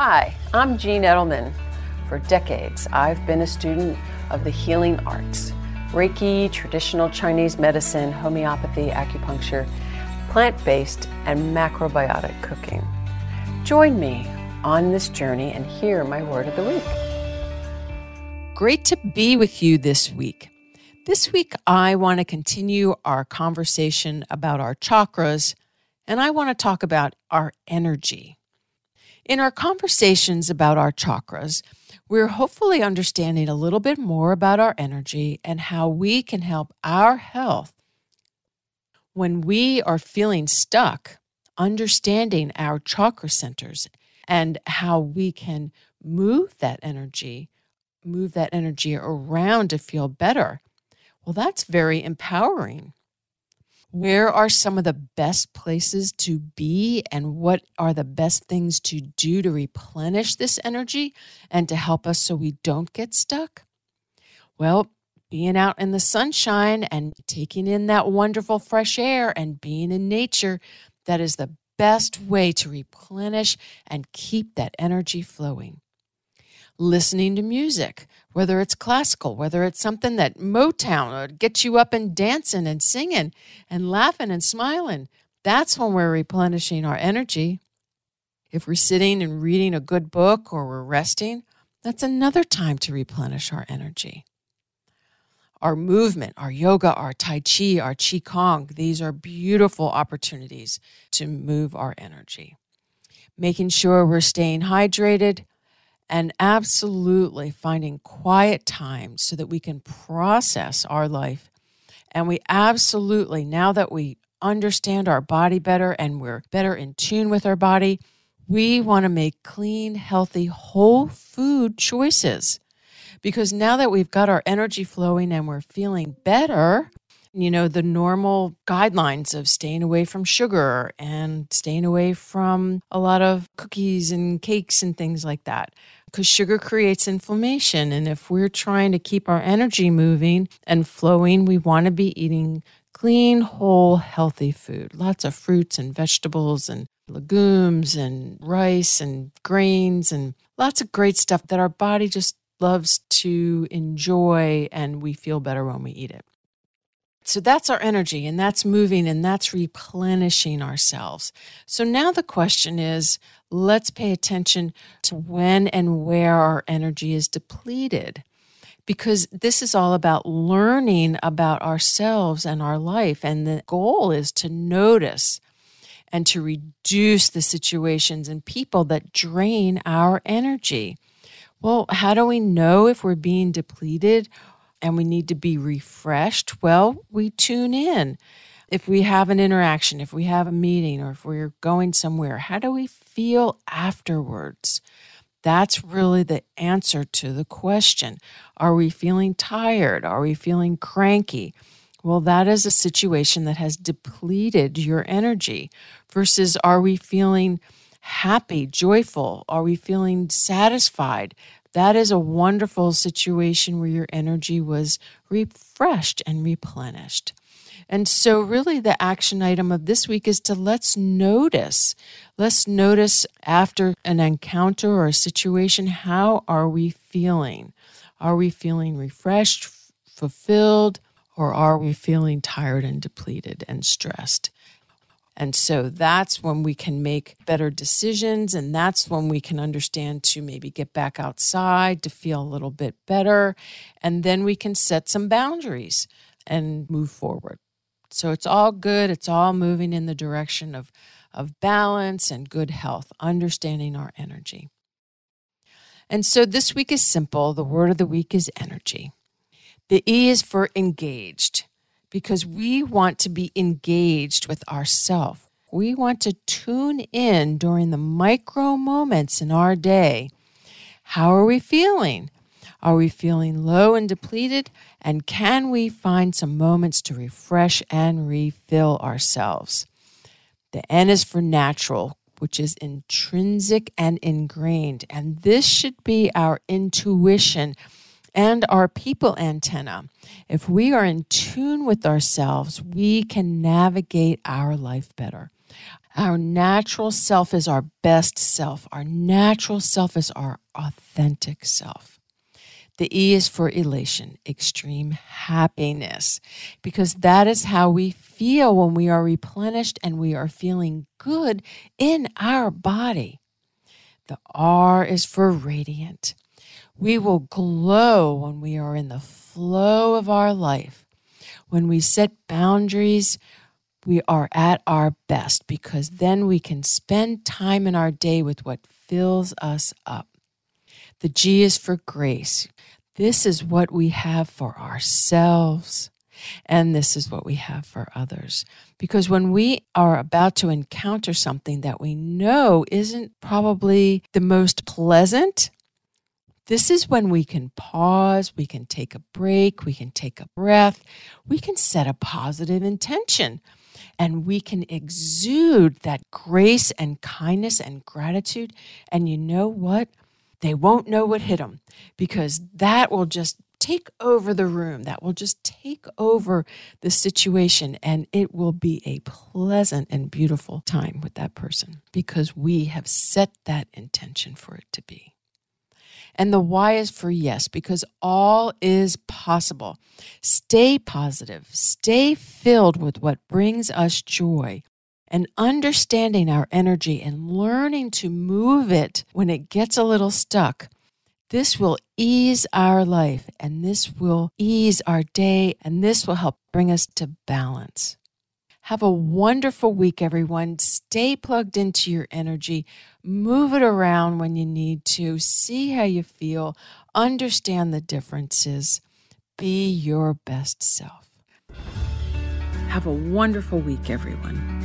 Hi, I'm Jean Edelman. For decades, I've been a student of the healing arts Reiki, traditional Chinese medicine, homeopathy, acupuncture, plant based, and macrobiotic cooking. Join me on this journey and hear my word of the week. Great to be with you this week. This week, I want to continue our conversation about our chakras, and I want to talk about our energy. In our conversations about our chakras, we're hopefully understanding a little bit more about our energy and how we can help our health when we are feeling stuck, understanding our chakra centers and how we can move that energy, move that energy around to feel better. Well, that's very empowering. Where are some of the best places to be, and what are the best things to do to replenish this energy and to help us so we don't get stuck? Well, being out in the sunshine and taking in that wonderful fresh air and being in nature, that is the best way to replenish and keep that energy flowing listening to music, whether it's classical, whether it's something that Motown gets you up and dancing and singing and laughing and smiling. That's when we're replenishing our energy. If we're sitting and reading a good book or we're resting, that's another time to replenish our energy. Our movement, our yoga, our Tai Chi, our qi Qigong, these are beautiful opportunities to move our energy. Making sure we're staying hydrated, and absolutely finding quiet time so that we can process our life. And we absolutely, now that we understand our body better and we're better in tune with our body, we want to make clean, healthy, whole food choices. Because now that we've got our energy flowing and we're feeling better, you know, the normal guidelines of staying away from sugar and staying away from a lot of cookies and cakes and things like that because sugar creates inflammation. And if we're trying to keep our energy moving and flowing, we want to be eating clean, whole, healthy food. Lots of fruits and vegetables and legumes and rice and grains and lots of great stuff that our body just loves to enjoy and we feel better when we eat it. So that's our energy and that's moving and that's replenishing ourselves. So now the question is let's pay attention to when and where our energy is depleted. Because this is all about learning about ourselves and our life. And the goal is to notice and to reduce the situations and people that drain our energy. Well, how do we know if we're being depleted and we need to be refreshed? Well, we tune in if we have an interaction, if we have a meeting, or if we're going somewhere, how do we feel afterwards? That's really the answer to the question. Are we feeling tired? Are we feeling cranky? Well, that is a situation that has depleted your energy versus are we feeling happy, joyful? Are we feeling satisfied? That is a wonderful situation where your energy was refreshed and replenished. And so, really, the action item of this week is to let's notice. Let's notice after an encounter or a situation, how are we feeling? Are we feeling refreshed, f- fulfilled, or are we feeling tired and depleted and stressed? And so that's when we can make better decisions. And that's when we can understand to maybe get back outside to feel a little bit better. And then we can set some boundaries and move forward. So it's all good. It's all moving in the direction of, of balance and good health, understanding our energy. And so this week is simple. The word of the week is energy. The E is for engaged because we want to be engaged with ourself. We want to tune in during the micro moments in our day. How are we feeling? Are we feeling low and depleted? And can we find some moments to refresh and refill ourselves? The N is for natural, which is intrinsic and ingrained. And this should be our intuition and our people antenna. If we are in tune with ourselves, we can navigate our life better. Our natural self is our best self. Our natural self is our authentic self. The E is for elation, extreme happiness, because that is how we feel when we are replenished and we are feeling good in our body. The R is for radiant. We will glow when we are in the flow of our life. When we set boundaries, we are at our best because then we can spend time in our day with what fills us up. The G is for grace. This is what we have for ourselves. And this is what we have for others. Because when we are about to encounter something that we know isn't probably the most pleasant, this is when we can pause, we can take a break, we can take a breath, we can set a positive intention and we can exude that grace and kindness and gratitude. And you know what? They won't know what hit them because that will just take over the room. That will just take over the situation. And it will be a pleasant and beautiful time with that person because we have set that intention for it to be. And the Y is for yes, because all is possible. Stay positive, stay filled with what brings us joy, and understanding our energy and learning to move it when it gets a little stuck. This will ease our life and this will ease our day and this will help bring us to balance. Have a wonderful week, everyone. Stay plugged into your energy. Move it around when you need to. See how you feel. Understand the differences. Be your best self. Have a wonderful week, everyone.